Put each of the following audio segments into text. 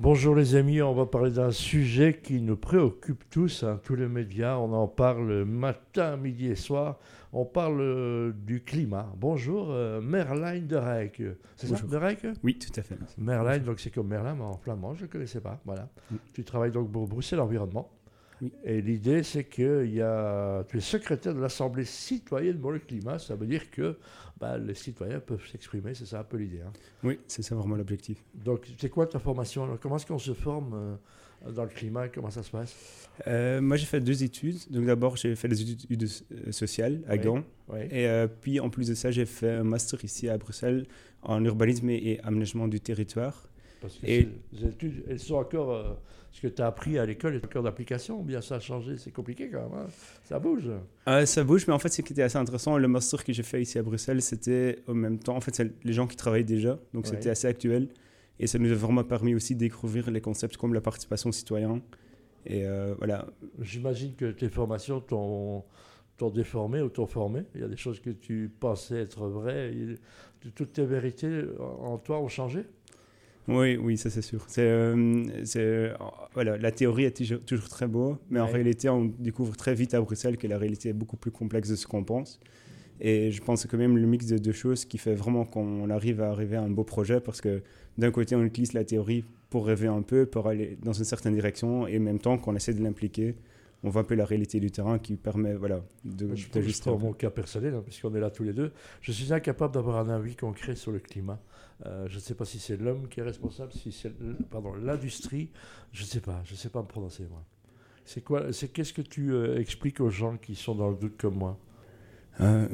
Bonjour les amis, on va parler d'un sujet qui nous préoccupe tous, hein, tous les médias, on en parle matin, midi et soir, on parle euh, du climat. Bonjour euh, Merlin de Rijk, c'est ça de Oui, tout à fait. Merlin, donc c'est comme Merlin, mais en flamand, je ne connaissais pas. Voilà. Mm. Tu travailles donc pour Bruxelles Environnement. Oui. Et l'idée, c'est que y a... tu es secrétaire de l'Assemblée citoyenne pour le climat. Ça veut dire que bah, les citoyens peuvent s'exprimer, c'est ça un peu l'idée. hein. Oui, c'est ça vraiment l'objectif. Donc, c'est quoi ta formation? Alors Comment est-ce qu'on se forme euh, dans le climat? Comment ça se passe? Euh, moi, j'ai fait deux études. Donc, d'abord, j'ai fait des études euh, sociales à Oui. Gand. Oui. Et euh, puis, en plus de ça, j'ai fait un master ici à Bruxelles en urbanisme et aménagement du territoire. Parce que Et- ces études, elles sont encore. euh, ce que tu as appris à l'école est encore d'application bien ça a changé C'est compliqué quand même. hein ça bouge. Euh, ça bouge, mais en fait, ce qui était assez intéressant, le master que j'ai fait ici à Bruxelles, c'était au même temps, en fait, c'est les gens qui travaillent déjà, donc Ouais. c'était assez actuel. Et ça nous a vraiment permis aussi de découvrir les concepts comme la participation citoyenne. Et euh, voilà, J'imagine que tes formations t'ont t'ont déformé ou t'ont formé. Il y a des choses que tu pensais être vraies. toutes tes vérités en en toi ont changé? Oui, oui, ça c'est sûr. C'est, euh, euh, voilà, la théorie est toujours, toujours très beau, mais en réalité, on découvre très vite à Bruxelles que la réalité est beaucoup plus complexe de ce qu'on pense. Et je pense que quand même le mix de deux choses qui fait vraiment qu'on arrive à arriver à un beau projet, parce que d'un côté, on utilise la théorie pour rêver un peu, pour aller dans une certaine direction, et en même temps qu'on essaie de l'impliquer, on voit un peu la réalité du terrain qui permet voilà, de, Je peux juste mon cas personnel, hein, puisqu'on est là tous les deux. Je suis incapable d'avoir un avis concret sur le climat. Euh, je ne sais pas si c'est l'homme qui est responsable, si c'est pardon l'industrie. Je ne sais pas. Je ne sais pas me prononcer moi. C'est quoi C'est qu'est-ce que tu euh, expliques aux gens qui sont dans le doute comme moi? Euh,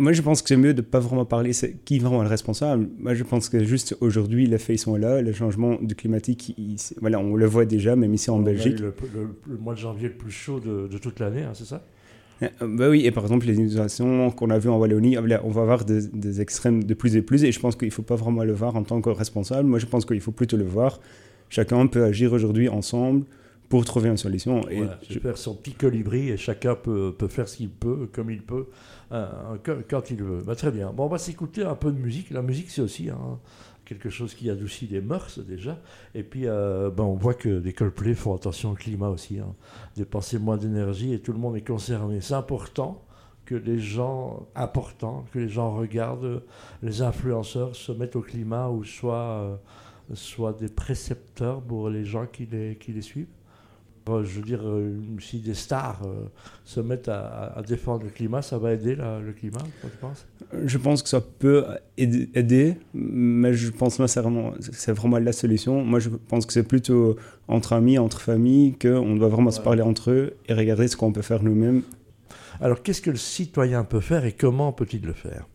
moi, je pense que c'est mieux de ne pas vraiment parler c'est qui vraiment est le responsable. Moi, je pense que juste aujourd'hui, les faits sont là. Le changement du climatique, il- voilà, on le voit déjà, même ici en On a Belgique. eu Le, le- le mois de janvier le plus chaud de, de toute l'année, hein, c'est ça? Euh, bah oui, et par exemple, les inondations qu'on a vues en Wallonie, là, on va avoir des, des extrêmes de plus en plus. Et je pense qu'il ne faut pas vraiment le voir en tant que responsable. Moi, je pense qu'il faut plutôt le voir. Chacun peut agir aujourd'hui ensemble pour trouver une solution. Et Voilà, je- c'est faire son petit colibri et chacun peut, peut faire ce qu'il peut, comme il peut, euh, quand, quand il veut. Bah, très bien. Bon, on va s'écouter un peu de musique. La musique, c'est aussi hein, quelque chose qui adoucit les mœurs déjà. Et puis, euh, ben, on voit que les Coldplay font attention au climat aussi. Hein. Dépenser moins d'énergie et tout le monde est concerné. C'est important que les gens, important, que les gens regardent, les influenceurs se mettent au climat ou soient, euh, soient des précepteurs pour les gens qui les, qui les suivent. Je veux dire, euh, si des stars euh, se mettent à, défendre le climat, ça va aider la- le climat, quoi, tu penses? Je pense que ça peut aider, mais je pense pas que c'est vraiment, c'est vraiment la solution. Moi, je pense que c'est plutôt entre amis, entre familles, qu'on doit vraiment se parler entre eux et regarder ce qu'on peut faire nous-mêmes. Alors, qu'est-ce que le citoyen peut faire et comment peut-il le faire?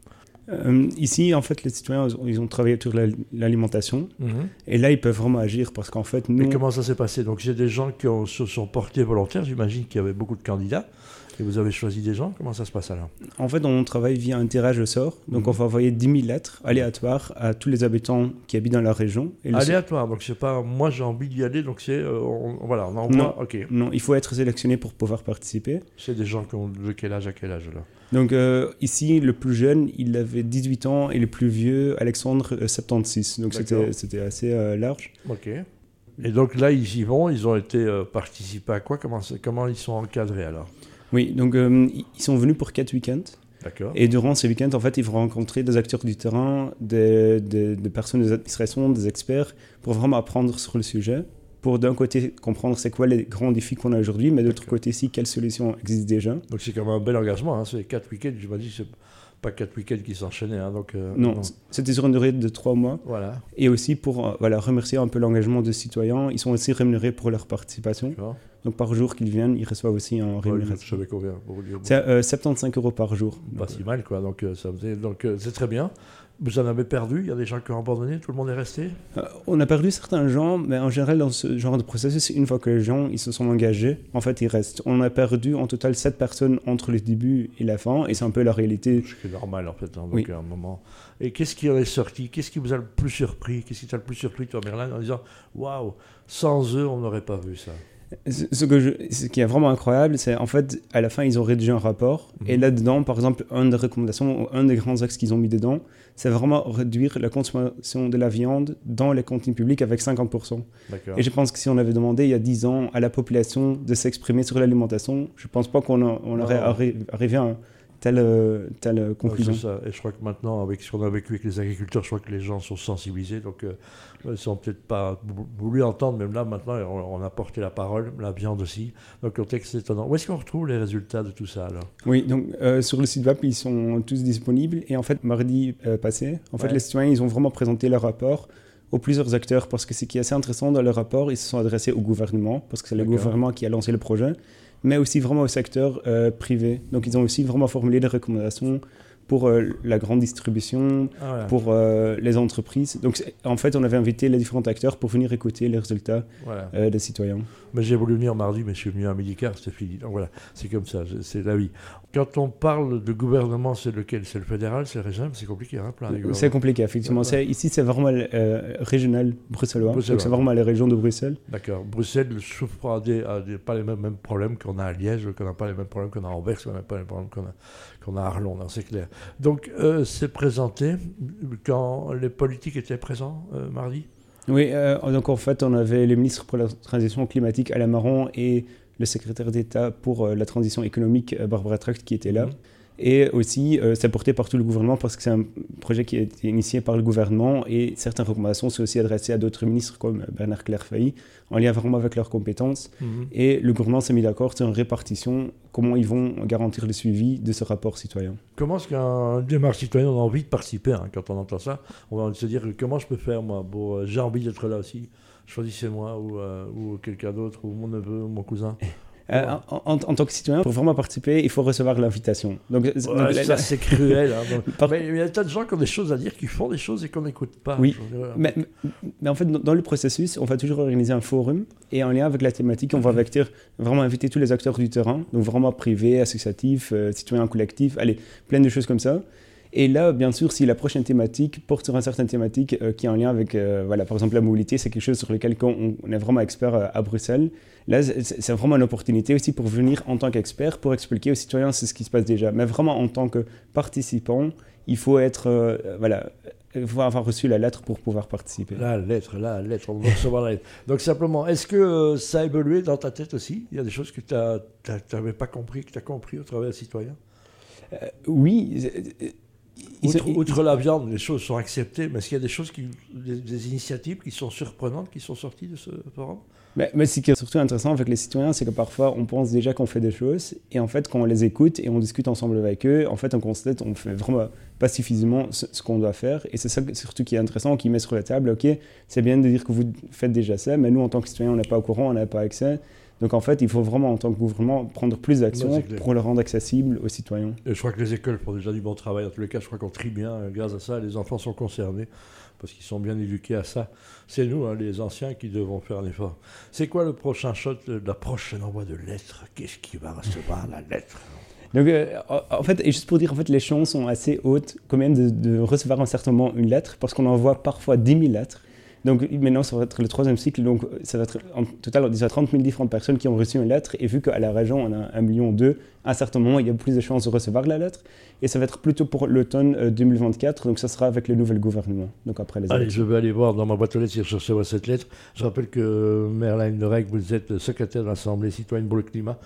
Euh, ici, en fait, les citoyens, ils ont- travaillé sur la- l'alimentation et là, ils peuvent vraiment agir parce qu'en fait, nous, Et comment ça s'est passé? Donc, j'ai des gens qui ont- se sont portés volontaires. J'imagine qu'il y avait beaucoup de candidats. Et vous avez choisi des gens Comment ça se passe alors? En fait, on travaille via un tirage au sort. Donc, Mhm. on va envoyer 10 000 lettres aléatoires à tous les habitants qui habitent dans la région. Et Aléatoire. Donc, c'est pas moi j'ai envie d'y aller. Donc, c'est. euh, voilà, on envoie. Non. Ok. Non, il faut être sélectionné pour pouvoir participer. C'est des gens qui ont de quel âge à quel âge là? Donc euh, ici, le plus jeune, il avait 18 ans et le plus vieux, Alexandre, euh, 76. Donc c'était assez euh, large. Ok. Et donc là, ils y vont. Ils ont été participés à quoi? Comment, comment ils sont encadrés alors? Oui, donc euh, ils sont venus pour 4 week-ends. D'accord. Et durant ces week-ends, en fait, ils vont rencontrer des acteurs du terrain, des, des- des personnes des administrations, des experts, pour vraiment apprendre sur le sujet. Pour d'un côté comprendre c'est quoi les grands défis qu'on a aujourd'hui, mais d'autre D'accord. côté aussi quelles solutions existent déjà. Donc c'est quand même un bel engagement. Hein. C'est quatre week-ends. Je me dis c'est pas quatre week-ends qui s'enchaînaient. Hein. Donc euh, Non, c'était sur une durée de 3 mois. Voilà. Et aussi pour euh, voilà, remercier un peu l'engagement des citoyens, ils sont aussi rémunérés pour leur participation. Donc par jour qu'ils viennent, ils reçoivent aussi un Ouais, Je rémunération. savais combien. C'est euh, 75 euros par jour. Pas si mal quoi. Donc ça faisait- donc c'est très bien. Vous en avez perdu. Il y a des gens qui ont abandonné. Tout le monde est resté. Euh, on a perdu certains gens, mais en général, dans ce genre de processus, une fois que les gens ils se sont engagés, en fait, ils restent. On a perdu en total 7 personnes entre le début et la fin, et c'est un peu la réalité. Ce qui est normal en fait. hein, donc Oui. à un moment. Et qu'est-ce qui en est sorti? Qu'est-ce qui vous a le plus surpris? Qu'est-ce qui t'a le plus surpris toi Merlin en disant waouh sans eux on n'aurait pas vu ça? Ce, que je, ce qui est vraiment incroyable, c'est en fait, à la fin, ils ont rédigé un rapport. Et Mhm. là-dedans, par exemple, une des recommandations, un des grands axes qu'ils ont mis dedans, c'est vraiment réduire la consommation de la viande dans les cantines publiques avec 50%. D'accord. Et je pense que si on avait demandé il y a 10 ans à la population de s'exprimer sur l'alimentation, je pense pas qu'on on aurait arri- arrivé à un telle, euh, telle conclusion. ça. Et je crois que maintenant, avec ce qu'on a vécu avec les agriculteurs, je crois que les gens sont sensibilisés. Donc, euh, ils sont peut-être pas vou- voulu entendre, même là, maintenant, on, on a porté la parole, la viande aussi. Donc, le texte est étonnant. Où est-ce qu'on retrouve les résultats de tout ça, alors? Oui, donc euh, sur le site web, ils sont tous disponibles. Et en fait, mardi euh, passé, en fait, les citoyens, ils ont vraiment présenté leur rapport aux plusieurs acteurs. Parce que ce qui est assez intéressant dans leur rapport, ils se sont adressés au gouvernement, parce que c'est le gouvernement qui a lancé le projet, mais aussi vraiment au secteur euh, privé. Donc, ils ont aussi vraiment formulé des recommandations pour euh, la grande distribution, Ah, pour euh, les entreprises. Donc, c'est- en fait, on avait invité les différents acteurs pour venir écouter les résultats Voilà. euh, des citoyens. Mais j'ai voulu venir mardi, mais je suis venu à midi quart, c'était fini. Donc voilà, c'est comme ça, c'est la vie. Quand on parle de gouvernement, c'est lequel? C'est le fédéral, c'est le régional? C'est compliqué, hein, C'est compliqué, effectivement. Ouais. C'est- Ici, c'est vraiment régional bruxellois. Donc, c'est vraiment les régions de Bruxelles. D'accord. Bruxelles souffre à des, à des- pas les mêmes, mêmes problèmes qu'on a à Liège, qu'on n'a pas les mêmes problèmes qu'on a à Anvers, qu'on n'a pas les mêmes problèmes qu'on a, qu'on a à Arlon, hein, c'est clair. Donc, euh, c'est présenté quand les politiques étaient présents euh, mardi? Oui, euh, donc en fait, on avait le ministre pour la transition climatique, Alain Marron, et le secrétaire d'État pour la transition économique, Barbara Tracht, qui étaient là. Mhm. Et aussi, euh, c'est porté par tout le gouvernement parce que c'est un projet qui a été initié par le gouvernement et certaines recommandations sont aussi adressées à d'autres ministres comme Bernard Clairfailly, en lien vraiment avec leurs compétences. Et le gouvernement s'est mis d'accord sur une répartition, comment ils vont garantir le suivi de ce rapport citoyen. Comment est-ce qu'un démarche citoyenne, on a envie de participer hein, Quand on entend ça, on va se dire comment je peux faire, moi Bon, euh, J'ai envie d'être là aussi. Choisissez-moi ou, euh, ou quelqu'un d'autre, ou mon neveu, ou mon cousin. Euh, en, en- en tant que citoyen, pour vraiment participer, il faut recevoir l'invitation. Donc, Ouais, c'est cruel. hein, donc. Par- Mais il y a tas de gens qui ont des choses à dire, qui font des choses et qu'on n'écoute pas. Oui. Mais, en fait, dans, dans le processus, on va toujours organiser un forum et en lien avec la thématique, on va inviter- vraiment inviter tous les acteurs du terrain, donc vraiment privés, associatifs, euh, citoyens collectifs, allez, plein de choses comme ça. Et là, bien sûr, si la prochaine thématique porte sur une certaine thématique euh, qui est en lien avec, euh, voilà, par exemple, la mobilité, c'est quelque chose sur lequel on, on est vraiment expert euh, à Bruxelles. Là, c'est vraiment une opportunité aussi pour venir en tant qu'expert, pour expliquer aux citoyens ce qui se passe déjà. Mais vraiment en tant que participant, il faut être, voilà, il faut avoir reçu la lettre pour pouvoir participer. La lettre, la lettre, on va recevoir la lettre. Donc simplement, est-ce que ça a évolué dans ta tête aussi? Il y a des choses que tu n'avais pas compris, que tu as compris au travers des citoyens? Oui. Ils outre, la viande, les choses sont acceptées, mais est-ce qu'il y a des choses, qui, des, des initiatives qui sont surprenantes, qui sont sorties de ce forum Mais, mais ce qui est surtout intéressant avec les citoyens, c'est que parfois on pense déjà qu'on fait des choses, et en fait, quand on les écoute et on discute ensemble avec eux, en fait, on constate on fait vraiment pas suffisamment ce, ce qu'on doit faire. Et c'est ça que- surtout qui est intéressant, qui met sur la table ok, c'est bien de dire que vous faites déjà ça, mais nous, en tant que citoyens, on n'est pas au courant, on n'a pas accès. Donc en fait, il faut vraiment, en tant que gouvernement, prendre plus d'actions pour le rendre accessible aux citoyens. Et je crois que les écoles font déjà du bon travail. En tous les cas, je crois qu'on trie bien euh, grâce à ça. Les enfants sont concernés parce qu'ils sont bien éduqués à ça. C'est nous, hein, les anciens, qui devons faire l'effort. C'est quoi le prochain shot, la prochaine envoi de lettres? Qu'est-ce qui va recevoir la lettre? Donc, euh, en- fait, et juste pour dire, en fait, les chances sont assez hautes quand même de, de recevoir un certain moment une lettre, parce qu'on envoie parfois 10 000 lettres. Donc maintenant, ça va être le troisième cycle, donc ça va être en total déjà 30 000 différentes personnes qui ont reçu une lettre, et vu qu'à la région, on a 1 million d'eux, à un certain moment, il y a plus de chances de recevoir la lettre, et ça va être plutôt pour l'automne euh, 2024, donc ça sera avec le nouvel gouvernement, donc après les Allez, élections. je vais aller voir dans ma boîte aux lettres si je reçois cette lettre. Je rappelle que Merlin Lerec, vous êtes secrétaire de l'Assemblée citoyenne pour le climat,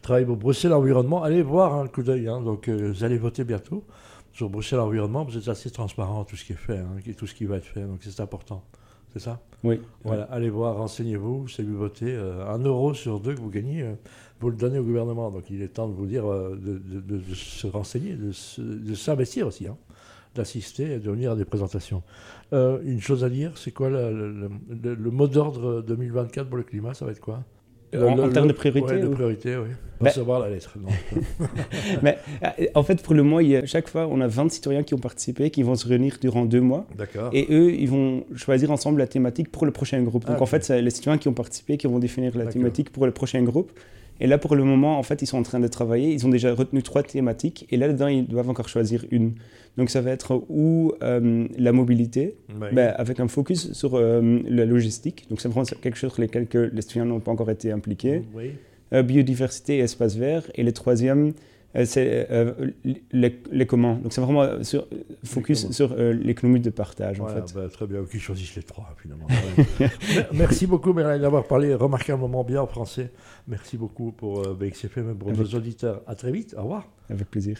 travaille pour Bruxelles Environnement. Allez voir un coup d'œil. hein. Donc, euh, vous allez voter bientôt sur Bruxelles Environnement. Vous êtes assez transparent tout ce qui est fait, hein, et tout ce qui va être fait. Donc, c'est important. C'est ça Oui. Voilà, allez voir, renseignez-vous, c'est vous voter. Euh, un euro sur deux que vous gagnez, euh, vous le donnez au gouvernement. Donc il est temps de vous dire euh, de, de- de- de se renseigner, de, s'investir aussi, hein, d'assister et de venir à des présentations. Euh, une chose à dire, c'est quoi le- le mot d'ordre 2024 pour le climat? Ça va être quoi? En- Le- en le- termes de ouais, priorité, de ou- priorité, oui. Ben- Recevoir la lettre. non. Mais euh, en fait, pour le mois, il y a- chaque fois, on a 20 citoyens qui ont participé, qui vont se réunir durant deux mois. D'accord. Et eux, ils vont choisir ensemble la thématique pour le prochain groupe. Donc Ah, en ok. fait, c'est les citoyens qui ont participé qui vont définir la thématique pour le prochain groupe. Et là, pour le moment, en fait, ils sont en train de travailler. Ils ont déjà retenu trois thématiques. Et là-dedans, ils doivent encore choisir une. Donc, ça va être ou euh, la mobilité, ben, avec un focus sur euh, la logistique. Donc, c'est vraiment quelque chose sur lequel les étudiants n'ont pas encore été impliqués. Euh, biodiversité et espace vert. Et le troisième, c'est les, les, comment. Donc, c'est vraiment sur, focus sur l'économie de partage, en fait. Ben, très bien, qu'ils choisissent les trois, finalement. Merci beaucoup, Merlin, d'avoir parlé remarquablement bien en français. Merci beaucoup pour BXFM et pour nos auditeurs. À très vite. Au revoir. Avec plaisir.